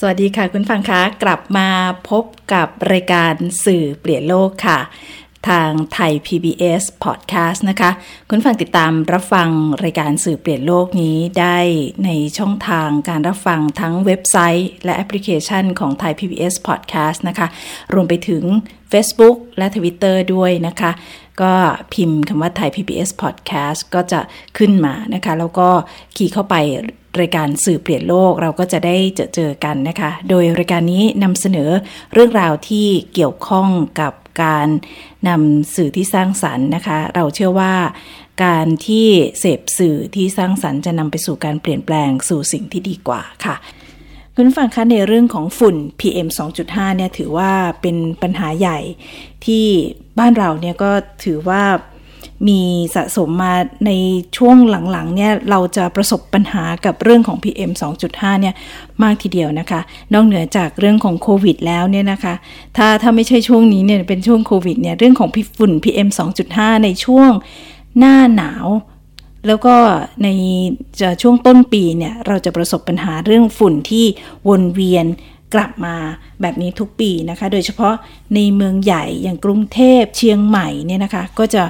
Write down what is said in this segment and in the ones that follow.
สวัสดีค่ะคุณฟังคะกลับมาพบกับรายการสื่อเปลี่ยนโลกค่ะ ทางไทย PBS Podcast นะคะ คุณฟังติดตามรับฟังรายการสื่อเปลี่ยนโลกนี้ได้ในช่องทางการรับฟังทั้งเว็บไซต์ และแอปพลิเคชันของไทย PBS Podcast นะคะ รวมไปถึง Facebook และ Twitter ด้วยนะคะ ก็พิมพ์คำว่าไทย PBS Podcast ก็จะขึ้นมานะคะ แล้วก็คีย์เข้าไป รายการสื่อเปลี่ยนโลกเราก็จะได้เจอเจอกันนะคะ โดยรายการนี้นำเสนอเรื่องราวที่เกี่ยวข้องกับการนำสื่อที่สร้างสรรค์นะคะ เราเชื่อว่าการที่เสพสื่อที่สร้างสรรค์จะนำไปสู่การเปลี่ยนแปลงสู่สิ่งที่ดีกว่าค่ะคุณฟังคะในเรื่องของฝุ่น PM 2.5เนี่ยถือว่าเป็นปัญหาใหญ่ที่บ้านเราเนี่ยก็ถือว่า มีสะสมมาในช่วงหลังๆเนี่ยเราจะประสบปัญหากับเรื่องของ PM 2.5 เนี่ยมากทีเดียวนะคะ นอกเหนือจากเรื่องของโควิดแล้วเนี่ยนะคะ ถ้าถ้าไม่ใช่ช่วงนี้เนี่ยเป็นช่วงโควิดเนี่ยเรื่องของฝุ่น PM 2.5 ในช่วงหน้าหนาว แล้วก็ในจะช่วงต้นปีเนี่ยเราจะประสบปัญหาเรื่องฝุ่นที่วนเวียนกลับมาแบบนี้ทุกปีนะคะ โดยเฉพาะในเมืองใหญ่อย่างกรุงเทพเชียงใหม่เนี่ยนะคะ ก็จะ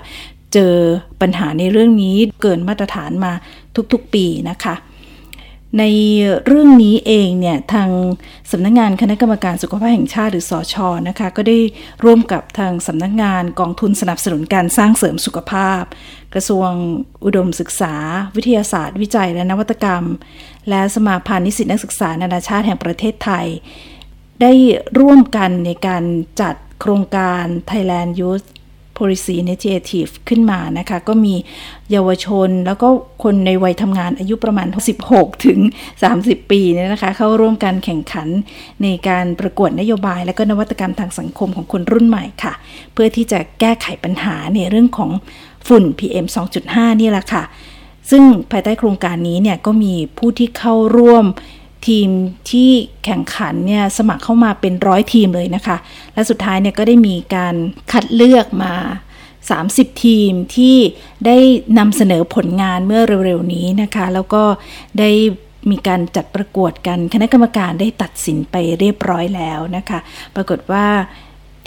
เจอปัญหาในเรื่องนี้เกินมาตรฐานมาทุกๆปีนะคะ ในเรื่องนี้เองเนี่ยทางสำนักงงานคณะกรรมการสุขภาพแห่งชาติหรือสอชอนะคะ ก็ได้ร่วมกับทางสำนักงงานกองทุนสนับสนุนการสร้างเสริมสุขภาพ กระทรวงอุดมศึกษา วิทยาศาสตร์ วิจัยและนวัตกรรม และสมาพันธ์นิสิตนักศึกษานานาชาติแห่งประเทศไทย ได้ร่วมกันในการจัดโครงการ Thailand Youth Policy Initiative ขึ้นมานะคะ ก็มีเยาวชนแล้วก็คนในวัยทำงานอายุประมาณ 16 ถึง 30 ปีเนี่ยนะคะ เข้าร่วมการแข่งขันในการประกวดนโยบาย และก็นวัตกรรมทางสังคมของคนรุ่นใหม่ค่ะ เพื่อที่จะแก้ไขปัญหาในเรื่องของฝุ่น PM 2.5 นี่แหละค่ะ ซึ่งภายใต้โครงการนี้เนี่ยก็มีผู้ที่เข้าร่วม ทีมที่แข่งขันเนี่ยสมัครเข้ามาเป็นร้อยทีมเลยนะคะ และสุดท้ายเนี่ยก็ได้มีการคัดเลือกมา 30 ทีมที่ได้นำเสนอผลงานเมื่อเร็วๆนี้นะคะ แล้วก็ได้มีการจัดประกวดกัน คณะกรรมการได้ตัดสินไปเรียบร้อยแล้วนะคะ ปรากฏว่า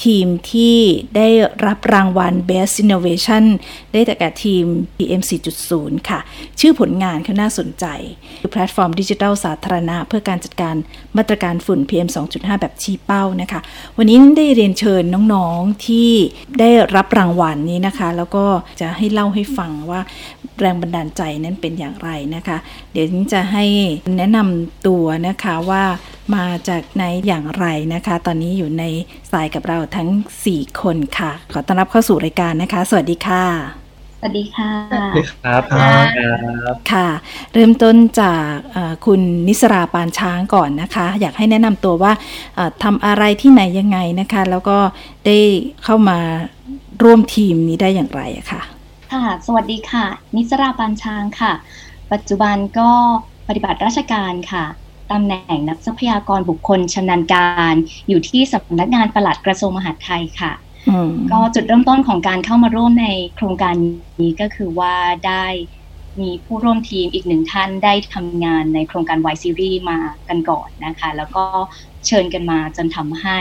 ทีมที่ได้รับรางวัล Best Innovation ได้แต่แก่ทีม PM 4.0 ค่ะ ชื่อผลงานเขาน่าสนใจ คือแพลตฟอร์มดิจิทัลสาธารณะ เพื่อการจัดการมาตรการฝุ่น PM 2.5 แบบชี้เป้านะคะ วันนี้ได้เรียนเชิญน้องๆที่ได้รับรางวัลนนี้นะคะ แล้วก็จะให้เล่าให้ฟังว่า แรงบันดาลใจนั้นเป็นอย่างไรนะคะ เดี๋ยวจะให้แนะนำตัวนะคะว่ามาจากไหนอย่างไรนะคะ ตอนนี้อยู่ในสายกับเราทั้ง 4 คนค่ะ ขอต้อนรับเข้าสู่รายการนะคะ สวัสดีค่ะ สวัสดีค่ะ สวัสดีครับค่ะ เริ่มต้นจากคุณนิสราปานช้างก่อนนะคะ อยากให้แนะนำตัวว่าทำอะไรที่ไหนยังไงนะคะ แล้วก็ได้เข้ามาร่วมทีมนี้ได้อย่างไรอะค่ะ ค่ะ สวัสดีค่ะ นิสราปานช้างค่ะ ปัจจุบันก็ปฏิบัติราชการค่ะตำแหน่งนักทรัพยากรบุคคลชำนาญการ อยู่ที่สำนักงานปลัดกระทรวงมหาดไทยค่ะก็จุดเริ่มต้นของการเข้ามาร่วมในโครงการนี้ก็คือว่าได้ มีผู้ร่วมทีมอีกหนึ่งท่านได้ทำงานในโครงการ Y Series มากันก่อนนะคะ แล้วก็เชิญกันมาจนทำให้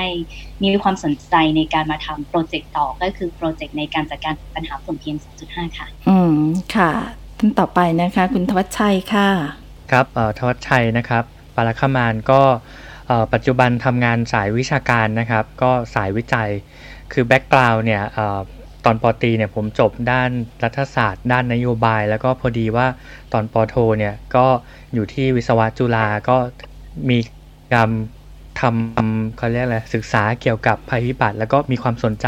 มีความสนใจในการมาทำโปรเจกต์ต่อก็คือโปรเจกต์ในการจัดการปัญหาฝุ่น PM 2.5 ค่ะ อืม ค่ะท่านต่อไปนะคะ คุณทวัชชัยค่ะ ครับทวัชชัยนะครับ ปาราคามานก็ปัจจุบันทำงานสายวิชาการนะครับ ก็สายวิจัย คือแบ็กกราวน์เนี่ย ตอนปอตีเนี่ยผมจบด้านรัฐศาสตร์ ด้านนโยบาย แล้วก็พอดีว่าตอนปอโทเนี่ยก็อยู่ที่วิศวะจุฬาก็มีการทำเขาเรียกอะไรศึกษาเกี่ยวกับภัยพิบัติ แล้วก็มีความสนใจ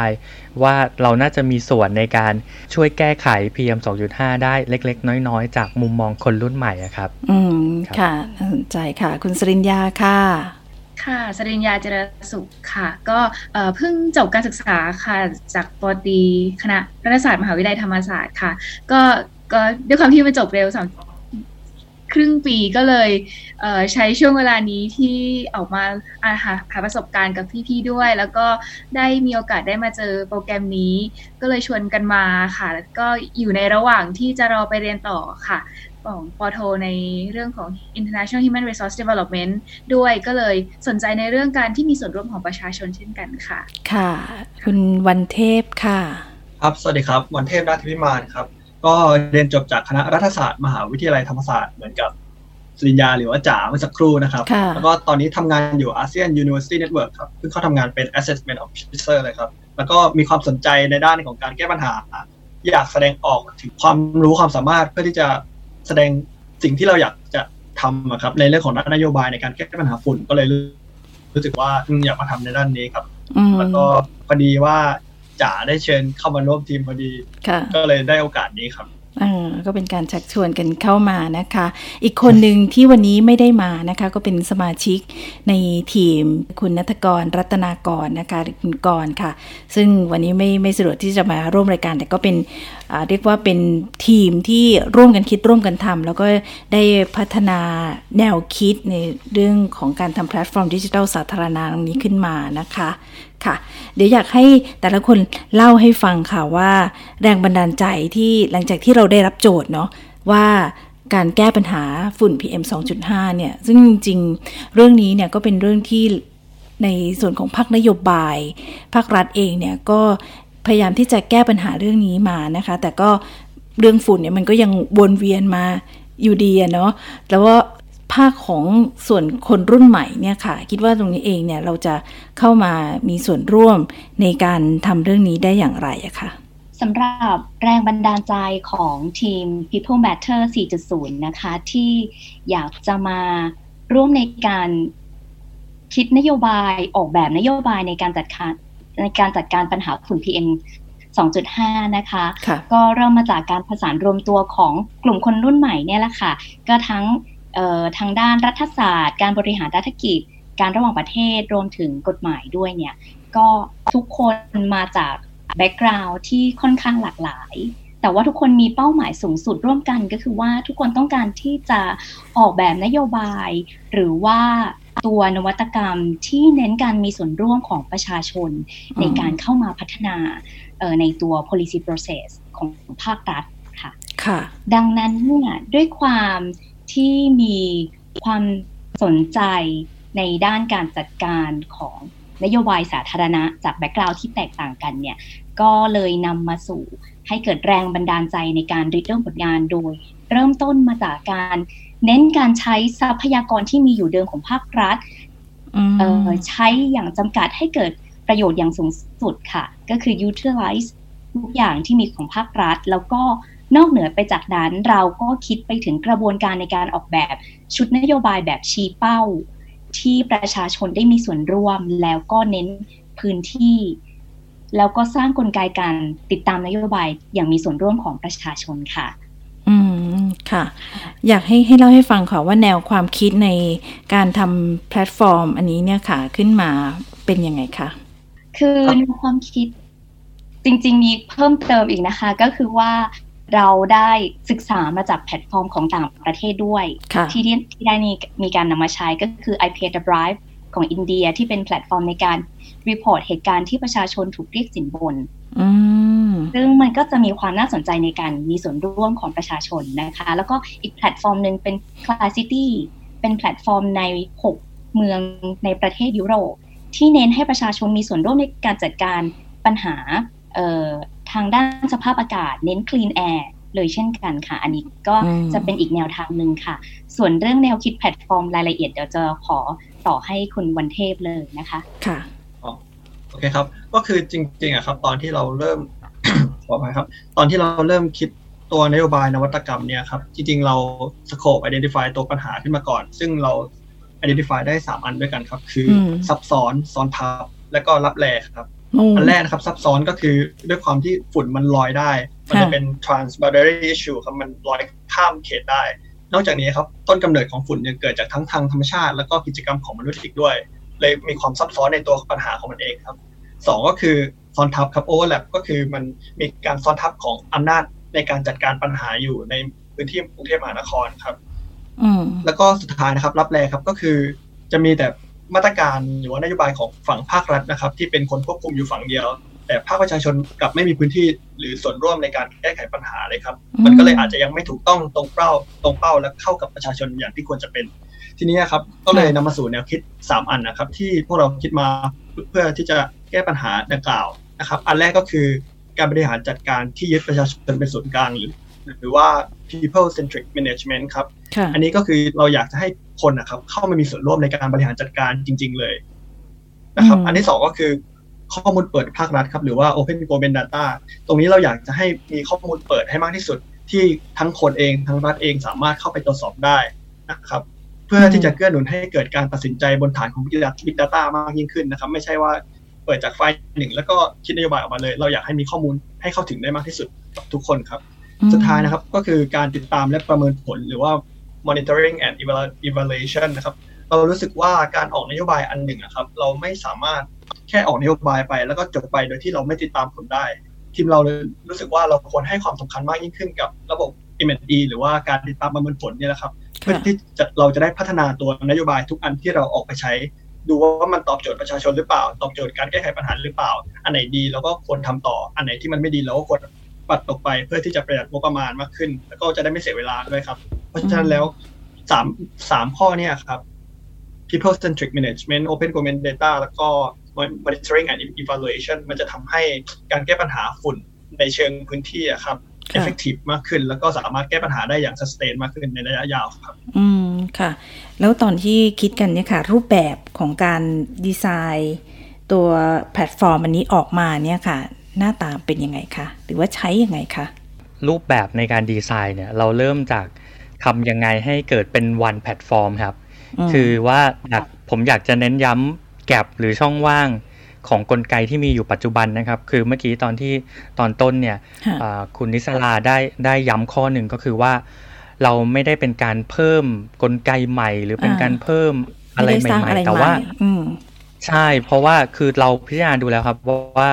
ว่าเราน่าจะมีส่วนในการช่วยแก้ไข PM 2.5 ได้เล็ก ๆ น้อย ๆ จากมุมมองคนรุ่นใหม่ครับ อืม ค่ะน่าสนใจค่ะ คุณสริญญาค่ะ ค่ะ สริญญาเจรสุขค่ะ ก็เพิ่งจบการศึกษาค่ะ จากปตีคณะรัฐศาสตร์มหาวิทยาลัยธรรมศาสตร์ค่ะ ก็ก็ด้วยความที่มันจบเร็วสาม ครึ่งปีก็เลยเใช้ช่วงเวลานี้ที่ออกมาอาหาหาประสบการณ์กับพี่ๆด้วย แล้วก็ได้มีโอกาสได้มาเจอโปรแกรมนี้ ก็เลยชวนกันมาค่ะ แล้วก็อยู่ในระหว่างที่จะรอไปเรียนต่อค่ะของปอโทในเรื่องของ international human resource development ด้วยก็เลยสนใจในเรื่องการที่มีส่วนร่วมของประชาชนเช่นกันค่ะ ค่ะ คุณวันเทพค่ะ ครับ สวัสดีครับ วันเทพราชพิมานครับ ก็เรียนจบจากคณะรัฐศาสตร์มหาวิทยาลัยธรรมศาสตร์เหมือนกับสริญญาหรือว่าจ๋าเมื่อสักครู่นะครับค่ะแล้วก็ตอนนี้ทำงานอยู่ ASEAN University Network ครับเพิ่งเข้าทำงานเป็น Assessment Officer เลยครับ แล้วก็มีความสนใจในด้านของการแก้ปัญหา อยากแสดงออกถึงความรู้ความสามารถเพื่อที่จะแสดงสิ่งที่เราอยากจะทำอะครับในเรื่องของด้านนโยบายในการแก้ปัญหาฝุ่นก็เลยรู้สึกว่าอืมอยากมาทำในด้านนี้ครับอืมแล้วก็พอดีว่า จ๋าได้เชิญเข้ามาร่วมทีมพอดีค่ะก็เลยได้โอกาสนี้ครับเออก็เป็นการชักชวนกันเข้ามานะคะ อีกคนหนึ่งที่วันนี้ไม่ได้มานะคะ ก็เป็นสมาชิกในทีมคุณนัทกรรัตนากรนะคะหรือคุณกรค่ะ ซึ่งวันนี้ไม่ไม่สะดวกที่จะมาร่วมรายการ แต่ก็เป็นอ่าเรียกว่าเป็นทีมที่ร่วมกันคิดร่วมกันทำแล้วก็ได้พัฒนาแนวคิดในเรื่องของการทำแพลตฟอร์มดิจิทัลสาธารณะตรงนี้ขึ้นมานะคะ ค่ะ เดี๋ยวอยากให้แต่ละคนเล่าให้ฟังค่ะว่า แรงบันดาลใจที่หลังจากที่เราได้รับโจทย์เนาะว่าการแก้ปัญหาฝุ่น PM 2.5 เนี่ย ซึ่งจริงๆ เรื่องนี้เนี่ยก็เป็นเรื่องที่ในส่วนของภาคนโยบาย ภาครัฐเองเนี่ยก็พยายามที่จะแก้ปัญหาเรื่องนี้มานะคะ แต่ก็เรื่องฝุ่นเนี่ยมันก็ยังวนเวียนมาอยู่ดีอะเนาะแล้วว่า ภาคของส่วนคนรุ่นใหม่เนี่ยค่ะ คิดว่าตรงนี้เองเนี่ยเราจะเข้ามามีส่วนร่วมในการทำเรื่องนี้ได้อย่างไรอะคะสำหรับแรงบันดาลใจของทีม People Matter 4.0 นะคะ ที่อยากจะมาร่วมในการคิดนโยบายออกแบบนโยบายในการจัดการในการจัดการปัญหาฝุ่น PM 2.5 นะคะค่ะก็เริ่มมาจากการผสานรวมตัวของกลุ่มคนรุ่นใหม่เนี่ยแหละค่ะ ก็ทั้งเอ่อ ทางด้านรัฐศาสตร์ การบริหารรัฐกิจ การระหว่างประเทศรวมถึงกฎหมายด้วยเนี่ยก็ทุกคนมาจากแบ็กกราวด์ที่ค่อนข้างหลากหลาย แต่ว่าทุกคนมีเป้าหมายสูงสุดร่วมกันก็คือว่าทุกคนต้องการที่จะออกแบบนโยบาย หรือว่าตัวนวัตกรรมที่เน้นการมีส่วนร่วมของประชาชนอืมในการเข้ามาพัฒนาเอ่อในตัว policy process ของภาครัฐค่ะ ค่ะ ดังนั้นเนี่ยด้วยความ ที่มีความสนใจในด้านการจัดการของนโยบายสาธารณะ จาก background ที่แตกต่างกันเนี่ยก็เลยนำมาสู่ให้เกิดแรงบันดาลใจในการริเริ่มผลงานโดย เริ่มต้นมาจากการเน้นการใช้ทรัพยากรที่มีอยู่เดิมของภาครัฐอืมเอ่อใช้อย่างจำกัดให้เกิดประโยชน์อย่างสูงสุดค่ะ ก็คือ utilize ทุกอย่างที่มีของภาครัฐ แล้วก็ นอกเหนือไปจากนั้นเราก็คิดไปถึงกระบวนการในการออกแบบชุดนโยบายแบบชี้เป้า ที่ประชาชนได้มีส่วนร่วม แล้วก็เน้นพื้นที่ แล้วก็สร้างกลไกการติดตามนโยบายอย่างมีส่วนร่วมของประชาชนค่ะ อืมค่ะ อยากให้ให้เล่าให้ฟังค่ะว่าแนวความคิดในการทำแพลตฟอร์ม อันนี้เนี่ยค่ะ ขึ้นมาเป็นยังไงคะคือครับในความคิดจริง ๆ มีเพิ่มเติมอีกนะคะ ก็คือว่า เราได้ศึกษามาจากแพลตฟอร์มของต่างประเทศด้วยค่ะที่ที่ที่ได้มีมีการนำมาใช้ก็คือ I Paid a Bribe ของอินเดียที่เป็นแพลตฟอร์มในการ report เหตุการณ์ที่ประชาชนถูกเรียกสินบนอืมซึ่งมันก็จะมีความน่าสนใจในการมีส่วนร่วมของประชาชนนะคะ แล้วก็อีกแพลตฟอร์มหนึ่งเป็น ClairCity เป็นแพลตฟอร์มใน 6 เมืองในประเทศยุโรป ที่เน้นให้ประชาชนมีส่วนร่วมในการจัดการปัญหาเอ่อ ทางด้านสภาพอากาศ เน้น clean air เลยเช่นกันค่ะ อันนี้ก็อืมจะเป็นอีกแนวทางหนึ่งค่ะ ส่วนเรื่องแนวคิดแพลตฟอร์มรายละเอียดเดี๋ยวจะขอต่อให้คุณวันเทพเลยนะคะ ค่ะโอเคครับ ก็คือจริงๆอะครับ ตอนที่เราเริ่มขออภัยครับ ตอนที่เราเริ่มคิดตัวนโยบายนวัตกรรมเนี่ยครับ จริงๆ เราสโคป identify ตัวปัญหาขึ้นมาก่อน ซึ่งเรา identify ได้ 3 อันด้วยกันครับ คืออมซับซ้อน ซ้อนทับ และก็รับแลครับโอ้อันแรกนะครับ ซับซ้อนก็คือด้วยความที่ฝุ่นมันลอยได้ มันจะค่ะเป็น transboundary issue ครับมันลอยข้ามเขตได้ นอกจากนี้ครับ ต้นกำเนิดของฝุ่นเนี่ยเกิดจากทั้งทางธรรมชาติ แล้วก็กิจกรรมของมนุษย์อีกด้วย เลยมีความซับซ้อนในตัวปัญหาของมันเองครับสองก็คือซ้อนทับครับ overlap ก็คือมันมีการซ้อนทับของอำนาจในการจัดการปัญหาอยู่ในพื้นที่กรุงเทพมหานครครับอืมแล้วก็สุดท้ายนะครับ รับแรครับก็คือจะมีแต่ มาตรการหรือว่านโยบายของฝั่งภาครัฐนะครับ ที่เป็นคนควบคุมอยู่ฝั่งเดียวแต่แต่ภาคประชาชนกลับไม่มีพื้นที่หรือส่วนร่วมในการแก้ไขปัญหาเลยครับ มันก็เลยอาจจะยังไม่ถูกต้องตรงเป้าตรงเป้าและเข้ากับประชาชนอย่างที่ควรจะเป็น ทีนี้ครับก็เลยนำมาสู่แนวคิด 3 อันนะครับ ที่พวกเราคิดมาเพื่อที่จะแก้ปัญหาดังกล่าวนะครับ อันแรกก็คือการบริหารจัดการที่ยึดประชาชนเป็นศูนย์กลางหรือหรือว่า people centric management ครับ อันนี้ก็คือเราอยากจะให้ คนนะครับ เข้ามามีส่วนร่วมในการบริหารจัดการจริง ๆ เลยนะครับ อันที่สองก็คือข้อมูลเปิดภาครัฐครับ หรือว่า Open Government Data ตรงนี้เราอยากจะให้มีข้อมูลเปิดให้มากที่สุด ที่ทั้งคนเองทั้งรัฐเองสามารถเข้าไปตรวจสอบได้นะครับ เพื่อที่จะเกื้อหนุนให้เกิดการตัดสินใจบนฐานของ Big Data มากยิ่งขึ้นนะครับ ไม่ใช่ว่าเปิดจากไฟล์หนึ่งแล้วก็คิดนโยบายออกมาเลย เราอยากให้มีข้อมูลให้เข้าถึงได้มากที่สุดกับทุกคนครับ สุดท้ายนะครับก็คือการติดตามและประเมินผลหรือว่า monitoring and evaluation นะครับ เรารู้สึกว่าการออกนโยบายอันหนึ่งนะครับ เราไม่สามารถแค่ออกนโยบายไป แล้วก็จบไปโดยที่เราไม่ติดตามผลได้ ทีมเราเลยรู้สึกว่าเราควรให้ความสำคัญมากยิ่งขึ้นกับระบบ M&E หรือว่าการติดตามประเมินผลเนี่ยแหละครับเพื่อที่จะเราจะได้พัฒนาตัวนโยบายทุกอันที่เราออกไปใช้ ดูว่ามันตอบโจทย์ประชาชนหรือเปล่า ตอบโจทย์การแก้ไขปัญหาหรือเปล่า อันไหนดีเราก็ควรทำต่อ อันไหนที่มันไม่ดีเราก็ควรปัดตกไปเพื่อที่จะประหยัดงบประมาณมากขึ้น แล้วก็จะได้ไม่เสียเวลาด้วยครับ เพราะฉะนั้นแล้วสามสามข้อเนี่ยครับ people centric management open government data แล้วก็ monitoring and evaluation มันจะทำให้การแก้ปัญหาฝุ่นในเชิงพื้นที่อะครับ effective มากขึ้น แล้วก็สามารถแก้ปัญหาได้อย่าง sustain มากขึ้นในระยะยาวครับ อืมค่ะ แล้วตอนที่คิดกันเนี่ยค่ะ รูปแบบของการดีไซน์ตัวแพลตฟอร์มอันนี้ออกมาเนี่ยค่ะ หน้าตาเป็นยังไงคะ หรือว่าใช้ยังไงคะ รูปแบบในการดีไซน์เนี่ย เราเริ่มจาก ทำยังไงให้เกิดเป็น one platform ครับ คือว่าอยากผมอยากจะเน้นย้ำแกลบหรือช่องว่างของกลไกที่มีอยู่ปัจจุบันนะครับ คือเมื่อกี้ตอนที่ตอนต้นเนี่ยคุณนิสลาได้ได้ย้ำข้อหนึ่งก็คือว่า เราไม่ได้เป็นการเพิ่มกลไกใหม่ หรือเป็นการเพิ่มอะไรใหม่ ๆ แต่ว่าใช่ เพราะว่าคือเราพิจารณาดูแล้วครับ ว่าว่า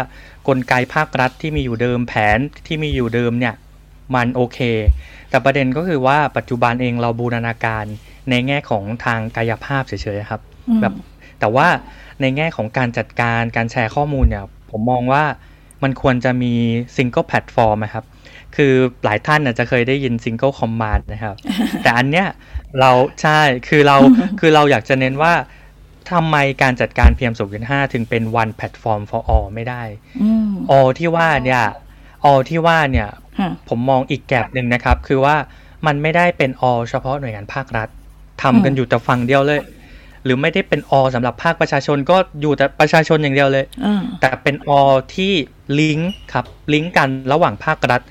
กลไกภาครัฐที่มีอยู่เดิมแผนที่มีอยู่เดิมเนี่ย มันโอเค แต่ประเด็นก็คือว่าปัจจุบันเองเราบูรณาการในแง่ของทางกายภาพเฉยๆครับ แบบแต่ว่าในแง่ของการจัดการการแชร์ข้อมูลเนี่ย ผมมองว่ามันควรจะมี single platform นะครับ คือหลายท่านอาจจะเคยได้ยิน single command นะครับ แต่อันเนี้ยเราใช่คือเราคือเราอยากจะเน้นว่าทำไมการจัดการ PM 2.5 ถึงเป็น one platform for all ไม่ได้ all ที่ว่าเนี่ย all ที่ว่าเนี่ย ผมมองอีก gap หนึ่งนะครับ คือว่ามันไม่ได้เป็น all เฉพาะหน่วยงานภาครัฐทำกันอยู่แต่ฝั่งเดียวเลย หรือไม่ได้เป็น all สำหรับภาคประชาชนก็อยู่แต่ประชาชนอย่างเดียวเลยแต่เป็น all ที่ลิงก์ครับลิงก์กันระหว่างภาครัฐ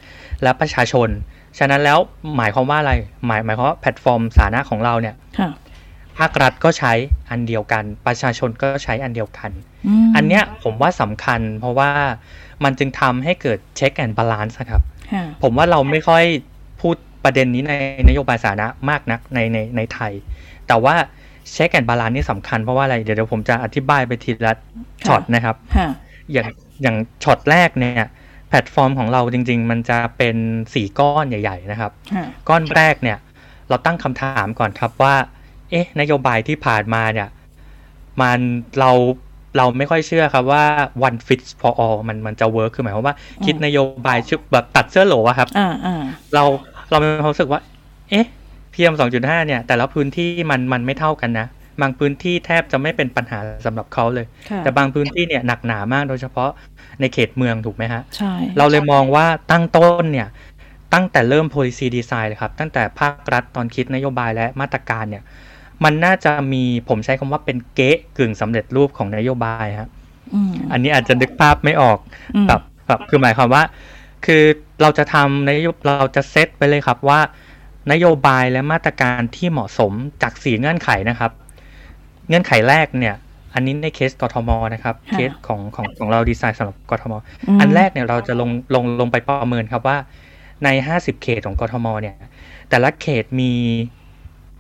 และประชาชน ฉะนั้นแล้วหมายความว่าอะไร หมายหมายความว่าแพลตฟอร์มสาธารณะของเราเนี่ยภาครัฐก็ใช้อันเดียวกัน ประชาชนก็ใช้อันเดียวกัน อันเนี้ยผมว่าสำคัญเพราะว่ามันจึงทำให้เกิด check and balance ครับ ผมว่าเราไม่ค่อยพูดประเด็นนี้ในนโยบายสาธารณะมากนักในในในไทย แต่ว่า check and balance นี่สำคัญเพราะว่าอะไรเดี๋ยวเดี๋ยวผมจะอธิบายไปทีละช็อตนะครับอย่างอย่างช็อตแรกเนี่ยแพลตฟอร์มของเราจริง ๆ มันจะเป็นสี่ก้อนใหญ่ ๆ นะครับ ก้อนแรกเนี่ย เราตั้งคำถามก่อนครับว่า เอ๊ะ นโยบายที่ผ่านมาเนี่ย มันเรา เราไม่ค่อยเชื่อครับว่า one fits for all มันมันจะเวิร์คคือหมายความว่า คิดนโยบายชุดแบบตัดเสื้อโหลอะครับเราเรามีความรู้สึกว่า เอ๊ะ PM 2.5เนี่ย แต่ละพื้นที่มันมันไม่เท่ากันนะ บางพื้นที่แทบจะไม่เป็นปัญหาสำหรับเขาเลย แต่บางพื้นที่เนี่ยหนักหนามากโดยเฉพาะในเขตเมืองถูกไหมฮะใช่เราเลยมองว่าตั้งต้นเนี่ย ตั้งแต่เริ่ม policy design เลยครับ ตั้งแต่ภาครัฐตอนคิดนโยบายและมาตรการเนี่ย มันน่าจะมีผมใช้คำว่าเป็นเก๊กึ่งสำเร็จรูปของนโยบายครับอันนี้อาจจะนึกภาพไม่ออกแบบแบบคือหมายความว่า คือเราจะทำในเราจะเซตไปเลยครับว่า นโยบายและมาตรการที่เหมาะสมจากสี่เงื่อนไขนะครับ เงื่อนไขแรกเนี่ย อันนี้ในเคสกทมนะครับ เคสของของของเราดีไซน์สำหรับกทม อันแรกเนี่ยเราจะลงลงลงไปประเมินครับว่า ในห้าสิบเขตของกทมเนี่ย แต่ละเขตมี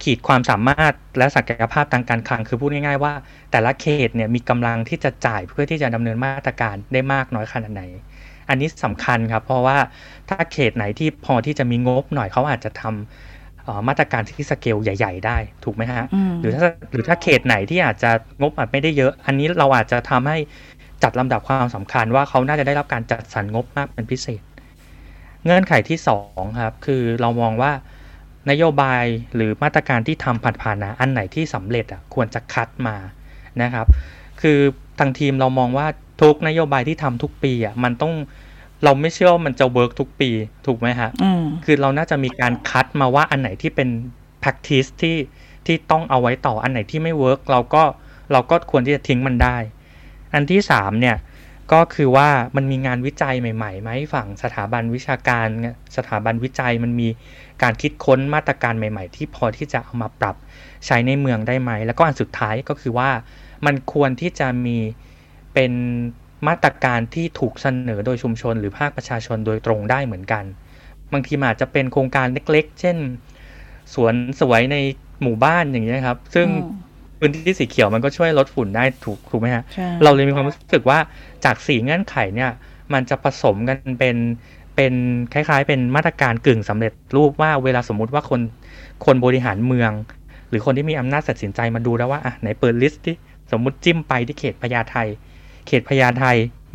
ขีดความสามารถและศักยภาพทางการคลังคือพูดง่ายๆว่า แต่ละเขตเนี่ยมีกำลังที่จะจ่ายเพื่อที่จะดำเนินมาตรการได้มากน้อยขนาดไหน อันนี้สำคัญครับ เพราะว่าถ้าเขตไหนที่พอที่จะมีงบหน่อยเขาอาจจะทำมาตรการที่สเกลใหญ่ ๆ ได้ถูกไหมฮะหรือถ้าหรือถ้าเขตไหนที่อาจจะงบอาจไม่ได้เยอะ อันนี้เราอาจจะทำให้จัดลำดับความสำคัญว่าเขาน่าจะได้รับการจัดสรรงบมากเป็นพิเศษ เงื่อนไขที่สองครับคือเรามองว่า นโยบายหรือมาตรการที่ทำผ่านๆนะอันไหนที่สำเร็จอะควรจะคัดมานะครับ คือทางทีมเรามองว่าทุกนโยบายที่ทำทุกปีอะมันต้องเราไม่เชื่อว่ามันจะ work ทุกปีถูกไหมฮะคือเราน่าจะมีการคัดมาว่าอันไหนที่เป็น practice ที่ที่ต้องเอาไว้ต่ออันไหนที่ไม่ work เราก็เราก็ควรที่จะทิ้งมันได้ อันที่สามเนี่ยก็คือว่ามันมีงานวิจัยใหม่ๆไหมฝั่งสถาบันวิชาการสถาบันวิจัยมันมี การคิดค้นมาตรการใหม่ ๆ ที่พอที่จะเอามาปรับใช้ในเมืองได้ไหม แล้วก็อันสุดท้ายก็คือว่ามันควรที่จะมีเป็นมาตรการที่ถูกเสนอโดยชุมชน หรือภาคประชาชนโดยตรงได้เหมือนกัน บางทีอาจจะเป็นโครงการเล็ก ๆ เช่น สวนสวยในหมู่บ้านอย่างนี้ครับ ซึ่งพื้นที่สีเขียวมันก็ช่วยลดฝุ่นได้ถูกถูกไหมฮะ เราเลยมีความรู้สึกว่าจากสี่เงื่อนไขเนี่ย มันจะผสมกันเป็น เป็นคล้าย ๆ เป็นมาตรการกึ่งสำเร็จรูปว่าเวลาสมมุติว่าคนคนบริหารเมือง หรือคนที่มีอำนาจตัดสินใจมาดูแล้วว่าอะไหนเปิดลิสต์ที่สมมุติจิ้มไปที่เขตพญาไทเขตพญาไท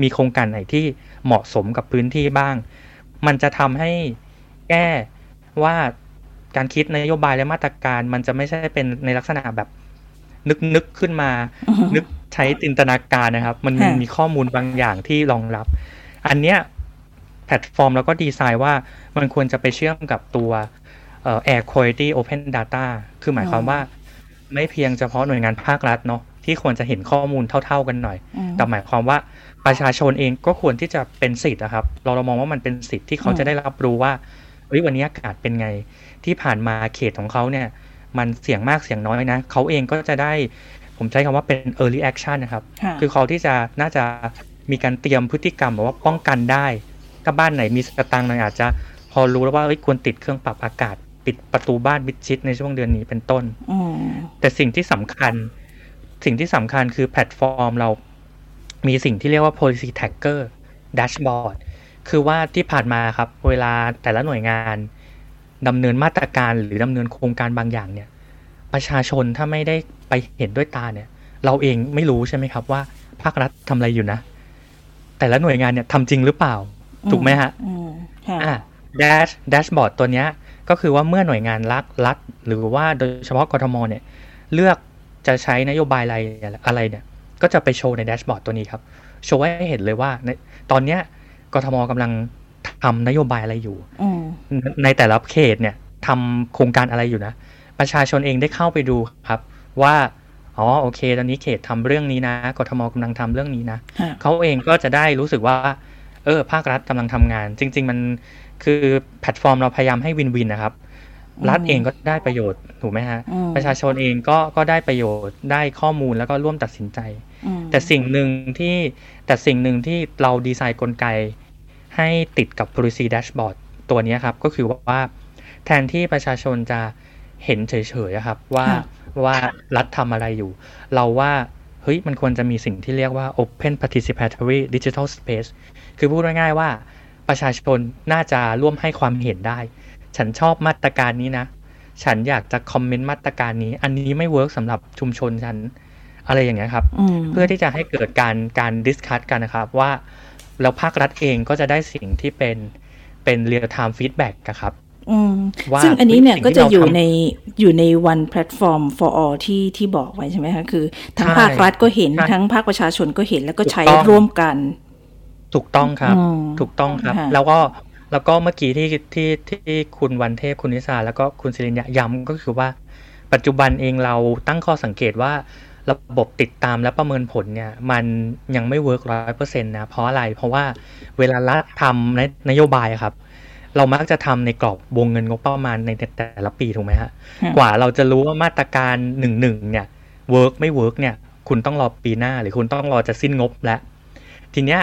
มีโครงการไหนที่เหมาะสมกับพื้นที่บ้าง มันจะทำให้แก้ว่าการคิดนโยบายและมาตรการมันจะไม่ใช่เป็นในลักษณะแบบ นึกนึกขึ้นมา นึกใช้จินตนาการนะครับ มันมีข้อมูลบางอย่างที่รองรับ อันเนี้ย แพลตฟอร์มแล้วก็ดีไซน์ว่ามันควรจะไปเชื่อมกับตัว Air Quality Open Data คือหมายความว่า ไม่เพียงเฉพาะหน่วยงานภาครัฐเนาะที่ควรจะเห็นข้อมูลเท่า ๆกันหน่อย แต่หมายความว่าประชาชนเองก็ควรที่จะเป็นสิทธิ์นะครับ เราเรามองว่ามันเป็นสิทธิ์ที่เขาจะได้รับรู้ว่าเฮ้ยวันนี้อากาศเป็นไง ที่ผ่านมาเขตของเขาเนี่ย มันเสี่ยงมากเสี่ยงน้อยนะ เขาเองก็จะได้ ผมใช้คำว่าเป็น early action นะครับ คือเขาที่จะน่าจะมีการเตรียมพฤติกรรมแบบว่าป้องกันได้ ถ้าบ้านไหนมีสตังค์หน่อยอาจจะพอรู้แล้วว่าควรติดเครื่องปรับอากาศ ปิดประตูบ้านมิดชิดในช่วงเดือนนี้เป็นต้นแต่สิ่งที่สำคัญ สิ่งที่สำคัญคือแพลตฟอร์มเรามีสิ่งที่เรียกว่า policy tracker dashboard คือว่าที่ผ่านมาครับ เวลาแต่ละหน่วยงานดำเนินมาตรการหรือดำเนินโครงการบางอย่างเนี่ย ประชาชนถ้าไม่ได้ไปเห็นด้วยตาเนี่ย เราเองไม่รู้ใช่ไหมครับว่าภาครัฐทำอะไรอยู่นะ แต่ละหน่วยงานเนี่ยทำจริงหรือเปล่า ถูกไหมฮะอ่า dash dashboard ตัวเนี้ยก็คือว่าเมื่อหน่วยงานรัฐรัฐหรือว่าโดยเฉพาะกทมเนี่ย เลือกจะใช้นโยบายอะไรอะไรเนี่ย ก็จะไปโชว์ในแดชบอร์ดตัวนี้ครับ โชว์ให้เห็นเลยว่าในตอนเนี้ยกทมกำลังทำนโยบายอะไรอยู่ในแต่ละเขตเนี่ยทำโครงการอะไรอยู่นะ ประชาชนเองได้เข้าไปดูครับ ว่าอ๋อโอเค ตอนนี้เขตทำเรื่องนี้นะกทมกำลังทำเรื่องนี้นะเขาเองก็จะได้รู้สึกว่า เออภาครัฐกำลังทำงาน จริง ๆ มันคือแพลตฟอร์มเราพยายามให้วินวินนะครับ รัฐเองก็ได้ประโยชน์ถูกไหมฮะ ประชาชนเองก็ก็ได้ประโยชน์ได้ข้อมูลแล้วก็ร่วมตัดสินใจ แต่สิ่งหนึ่งที่แต่สิ่งหนึ่งที่เราดีไซน์กลไก ให้ติดกับ policy dashboard ตัวนี้ครับ ก็คือว่าแทนที่ประชาชนจะเห็นเฉยๆครับว่าว่ารัฐทำอะไรอยู่ เราว่าเฮ้ยมันควรจะมีสิ่งที่เรียกว่า open participatory digital space คือพูดง่ายๆว่าประชาชนน่าจะร่วมให้ความเห็นได้ ฉันชอบมาตรการนี้นะ ฉันอยากจะ comment มาตรการนี้ อันนี้ไม่ work สำหรับชุมชนฉันอะไรอย่างเงี้ยครับ เพื่อที่จะให้เกิดการการ discuss กันนะครับว่าแล้วภาครัฐเองก็จะได้สิ่งที่เป็นเป็น real-time feedback ครับซึ่งอันนี้เนี่ยก็จะอยู่ในอยู่ใน one platform for all ที่ที่บอกไว้ใช่ไหมคะ คือ ทั้งภาครัฐก็เห็นทั้งภาคประชาชนก็เห็นแล้วก็ใช้ร่วมกัน ถูกต้องครับ ถูกต้องครับ แล้วก็แล้วก็เมื่อกี้ที่ที่ที่คุณวันเทพคุณนิสาแล้วก็คุณศิริญญาย้ำก็คือว่า ปัจจุบันเองเราตั้งข้อสังเกตว่าระบบติดตามและประเมินผลเนี่ย มันยังไม่ work ร้อยเปอร์เซ็นต์นะ เพราะอะไร เพราะว่าเวลารัฐทำในนโยบายครับ เรามักจะทำในกรอบวงเงินงบประมาณในแต่ละปีถูกไหมฮะ กว่าเราจะรู้ว่ามาตรการหนึ่งหนึ่งเนี่ย work ไม่ work เนี่ย คุณต้องรอปีหน้าหรือคุณต้องรอจะสิ้นงบแล้วทีเนี้ย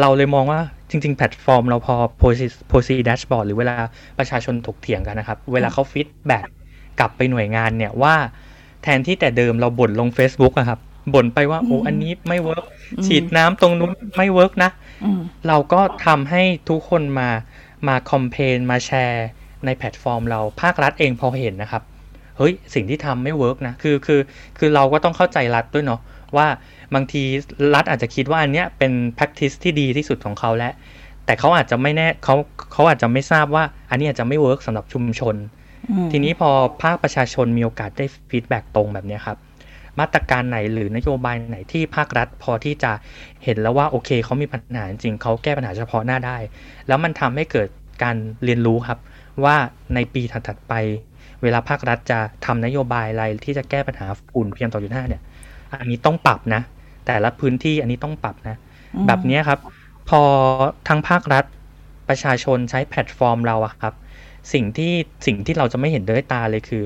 เราเลยมองว่าจริง ๆ แพลตฟอร์มเรา propose propose dashboard หรือเวลาประชาชนถกเถียงกันนะครับ เวลาเขา feedback กลับไปหน่วยงานเนี่ยว่าแทนที่แต่เดิมเราบ่นลง Facebook อะครับบ่นไปว่าโอ้อันนี้ไม่ work ฉีดน้ำตรงนู้นไม่ work นะเราก็ทำให้ทุกคนมามา complain มาแชร์ในแพลตฟอร์มเราภาครัฐเองพอเห็นนะครับ เฮ้ย สิ่งที่ทำไม่ work นะ คือคือคือเราก็ต้องเข้าใจรัฐด้วยเนาะ ว่าบางทีรัฐอาจจะคิดว่าอันเนี้ยเป็น practice ที่ดีที่สุดของเขาแล้วแต่เขาอาจจะไม่แน่เขาเขาอาจจะไม่ทราบว่า อันนี้อาจจะไม่ work สำหรับชุมชน ทีนี้พอภาคประชาชนมีโอกาสได้ feedback ตรงแบบนี้ครับ มาตรการไหนหรือนโยบายไหนที่ภาครัฐ พอที่จะเห็นแล้วว่าโอเคเขามีปัญหาจริงเขาแก้ปัญหาเฉพาะหน้าได้ แล้วมันทำให้เกิดการเรียนรู้ครับ ว่าในปีถัดๆไป เวลาภาครัฐจะทำนโยบายอะไรที่จะแก้ปัญหาฝุ่น PM สองจุดห้าเนี่ย อันนี้ต้องปรับนะ แต่ละพื้นที่อันนี้ต้องปรับนะ แบบนี้ครับ พอทางภาครัฐประชาชนใช้แพลตฟอร์มเราอะครับ สิ่งที่สิ่งที่เราจะไม่เห็นด้วยตาเลยคือ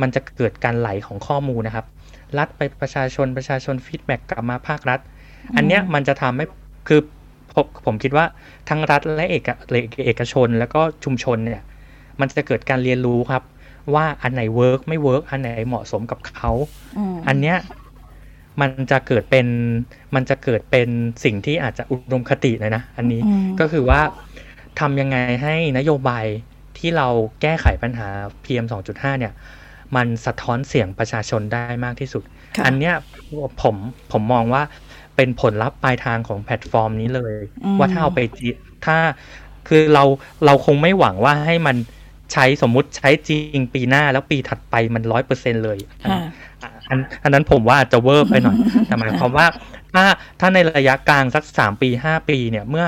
มันจะเกิดการไหลของข้อมูลนะครับ รัฐไปประชาชนประชาชน feedback กลับมาภาครัฐ อันเนี้ยมันจะทำให้คือผมผมคิดว่าทั้งรัฐและเอกเอกชนแล้วก็ชุมชนเนี่ย มันจะเกิดการเรียนรู้ครับ ว่าอันไหน work ไม่ work อันไหนเหมาะสมกับเขา อันเนี้ย มันจะเกิดเป็นมันจะเกิดเป็นสิ่งที่อาจจะอุดมคติเลยนะ อันนี้ก็คือว่าทำยังไงให้นโยบายที่เราแก้ไขปัญหา PM 2.5 เนี่ย มันสะท้อนเสียงประชาชนได้มากที่สุด อันเนี้ยผมผมมองว่าเป็นผลลัพธ์ปลายทางของแพลตฟอร์มนี้เลย ว่าถ้าเอาไปถ้าคือเราเราคงไม่หวังว่าให้มันใช้สมมุติใช้จริงปีหน้าแล้วปีถัดไปมันร้อยเปอร์เซ็นต์เลย อันอันนั้นผมว่าจะเวอร์ไปหน่อย แต่หมายความว่า ถ้าถ้าในระยะกลางสักสามปีห้าปีเนี่ยเมื่อ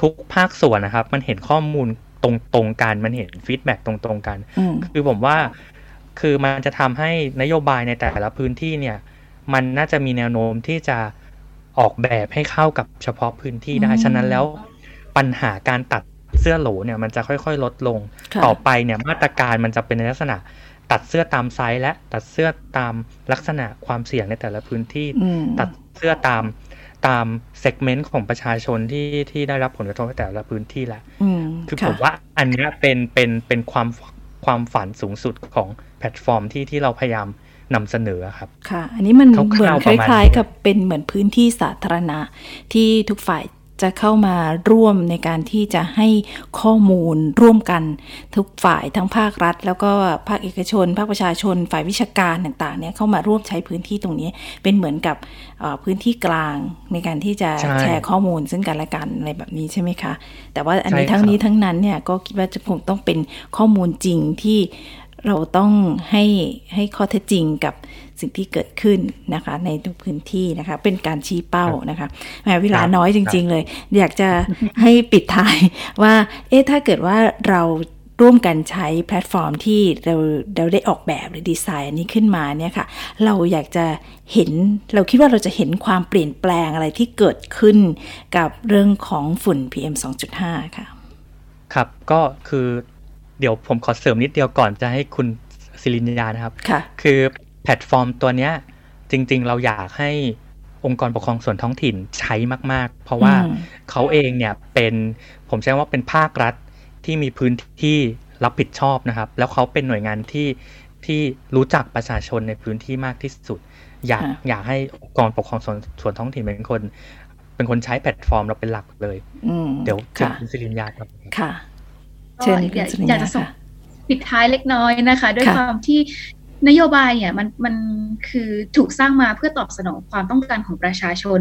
ทุกภาคส่วนนะครับ มันเห็นข้อมูลตรงตรงกันมันเห็น feedback ตรงตรงกัน คือผมว่าคือมันจะทำให้นโยบายในแต่ละพื้นที่เนี่ย มันน่าจะมีแนวโน้มที่จะออกแบบให้เข้ากับเฉพาะพื้นที่ได้ ฉะนั้นแล้วปัญหาการตัดเสื้อโหลเนี่ยมันจะค่อยๆ ลดลง ต่อไปเนี่ยมาตรการมันจะเป็นในลักษณะ ตัดเสื้อตามไซส์และตัดเสื้อตามลักษณะความเสี่ยงในแต่ละพื้นที่ ตัดเสื้อตามตามเซกเมนต์ของประชาชนที่ที่ได้รับผลกระทบในแต่ละพื้นที่แหละคือผมว่าอันนี้เป็นเป็นเป็นความความฝันสูงสุดของแพลตฟอร์มที่ที่เราพยายามนำเสนอครับ ค่ะ อันนี้มันเหมือนคล้ายๆกับเป็นเหมือนพื้นที่สาธารณะที่ทุกฝ่าย จะเข้ามาร่วมในการที่จะให้ข้อมูลร่วมกัน ทุกฝ่ายทั้งภาครัฐ แล้วก็ภาคเอกชน ภาคประชาชน ฝ่ายวิชาการต่างๆเนี่ยเข้ามาร่วมใช้พื้นที่ตรงนี้ เป็นเหมือนกับพื้นที่กลางในการที่จะแชร์ข้อมูลซึ่งกันและกันอะไรแบบนี้ใช่ไหมคะ แต่ว่าอันนี้ทั้งนี้ทั้งนั้นเนี่ยก็คิดว่าจะคงต้องเป็นข้อมูลจริงที่เราต้องให้ให้ข้อเท็จจริงกับ สิ่งที่เกิดขึ้นนะคะในทุกพื้นที่นะคะเป็นการชี้เป้านะคะแม้เวลาน้อยจริง ๆ เลย อยากจะให้ปิดท้ายว่าเอ๊ะถ้าเกิดว่าเราร่วมกันใช้แพลตฟอร์มที่เราเราได้ออกแบบหรือดีไซน์อันนี้ขึ้นมาเนี่ยค่ะ เราอยากจะเห็นเราคิดว่าเราจะเห็นความเปลี่ยนแปลงอะไรที่เกิดขึ้นกับเรื่องของฝุ่น PM 2.5 ค่ะ ครับก็คือเดี๋ยวผมขอเสริมนิดเดียวก่อนจะให้คุณศิรินยานะครับ ค่ะ คือ แพลตฟอร์มตัวเนี้ย จริง ๆ เราอยากให้องค์กรปกครองส่วนท้องถิ่นใช้มาก ๆ เพราะว่าเขาเองเนี่ยเป็นผมใช้ว่าเป็นภาครัฐที่มีพื้นที่รับผิดชอบนะครับ แล้วเขาเป็นหน่วยงานที่ที่รู้จักประชาชนในพื้นที่มากที่สุด อยากอยากให้องค์กรปกครองส่วนส่วนท้องถิ่นเป็นคน เป็นคนใช้แพลตฟอร์มเราเป็นหลักเลยเดี๋ยวคุณศิรินยาครับค่ะเชิญอยากจะส่งปิดท้ายเล็กน้อยนะคะ ด้วยความที่ นโยบายเนี่ยมันมันคือถูกสร้างมาเพื่อตอบสนองความต้องการของประชาชน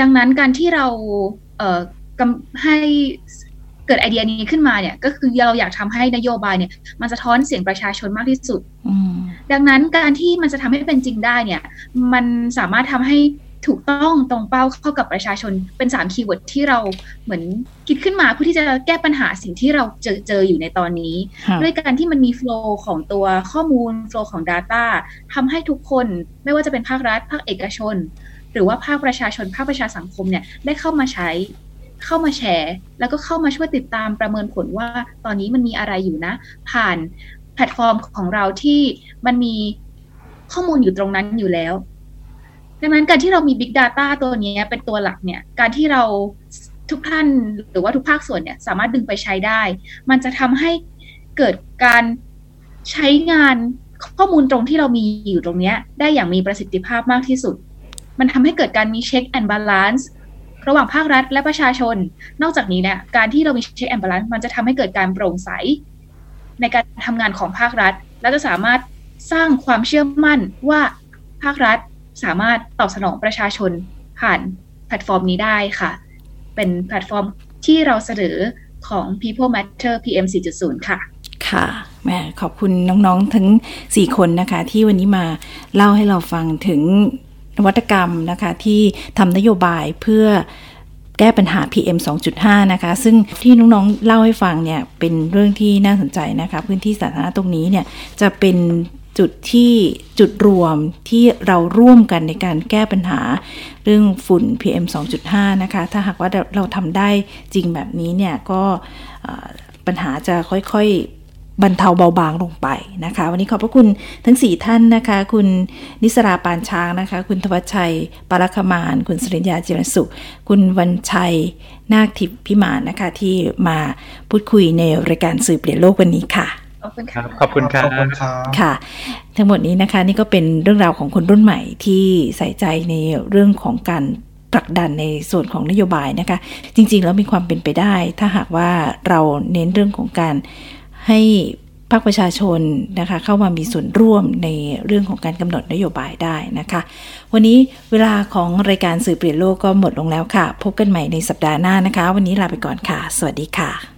ดังนั้นการที่เราเอ่อให้เกิดไอเดียนี้ขึ้นมาเนี่ยก็คือเราอยากทำให้นโยบายเนี่ย มันสะท้อนเสียงประชาชนมากที่สุดดังนั้นการที่มันจะทำให้เป็นจริงได้เนี่ย มันสามารถทำให้ ถูกต้องตรงเป้าเข้ากับประชาชนเป็นสาม keyword ที่เราเหมือนคิดขึ้นมาเพื่อที่จะแก้ปัญหาสิ่งที่เราเจอเจออยู่ในตอนนี้ ด้วยการที่มันมี flow ของตัวข้อมูล flow ของ Data ทำให้ทุกคนไม่ว่าจะเป็นภาครัฐ ภาคเอกชน หรือว่าภาคประชาชน ภาคประชาสังคมเนี่ยได้เข้ามาใช้เข้ามาแชร์ แล้วก็เข้ามาช่วยติดตามประเมินผลว่าตอนนี้มันมีอะไรอยู่นะ ผ่านแพลตฟอร์มของเราที่มันมีข้อมูลอยู่ตรงนั้นอยู่แล้ว ดังนั้นการที่เรามี Big Data ตัวนี้เป็นตัวหลักเนี่ย การที่เราทุกท่านหรือว่าทุกภาคส่วนเนี่ยสามารถดึงไปใช้ได้ มันจะทำให้เกิดการใช้งานข้อมูลตรงที่เรามีอยู่ตรงนี้ได้อย่างมีประสิทธิภาพมากที่สุด มันทำให้เกิดการมี check and balance ระหว่างภาครัฐและประชาชน นอกจากนี้เนี่ยการที่เรามี check and balance มันจะทำให้เกิดการโปร่งใส ในการทำงานของภาครัฐ และจะสามารถสร้างความเชื่อมั่นว่าภาครัฐ สามารถตอบสนองประชาชนผ่านแพลตฟอร์มนี้ได้ค่ะ เป็นแพลตฟอร์มที่เราเสนอของ People Matter PM 4.0 ค่ะ ค่ะแม่ขอบคุณน้องๆทั้ง 4 คนนะคะ ที่วันนี้มาเล่าให้เราฟังถึงนวัตกรรมนะคะที่ทำนโยบายเพื่อแก้ปัญหา PM 2.5 นะคะ ซึ่งที่น้อง ๆ เล่าให้ฟังเนี่ย เป็นเรื่องที่น่าสนใจนะคะ พื้นที่สาธารณะตรงนี้เนี่ย จะเป็น จุดที่จุดรวมที่เราร่วมกันในการแก้ปัญหาเรื่องฝุ่น PM 2.5 นะคะ ถ้าหากว่าเราทำได้จริงแบบนี้เนี่ยก็ปัญหาจะค่อยๆบรรเทาเบาบางลงไปนะคะ วันนี้ขอบพระคุณทั้ง 4 ท่านนะคะ คุณนิสราปานช้างนะคะ คุณทวัชชัย ปารัคมาน คุณสริญญาจิรสุข คุณวันชัยนาคทิพย์พิมานนะคะที่มาพูดคุยในรายการสื่อเปลี่ยนโลกวันนี้ค่ะ อบคุณครับ ขอบคุณครับค่ะ ทั้งหมดนี้นะคะ นี่ก็เป็นเรื่องราวของคนรุ่นใหม่ที่ใส่ใจในเรื่องของการผลักดันในส่วนของนโยบายนะคะ จริง ๆ แล้วมีความเป็นไปได้ ถ้าหากว่าเราเน้นเรื่องของการให้ภาคประชาชนนะคะเข้ามามีส่วนร่วมในเรื่องของการกำหนดนโยบายได้นะคะ วันนี้เวลาของรายการสื่อเปลี่ยนโลกก็หมดลงแล้วค่ะ พบกันใหม่ในสัปดาห์หน้านะคะ วันนี้ลาไปก่อนค่ะ สวัสดีค่ะ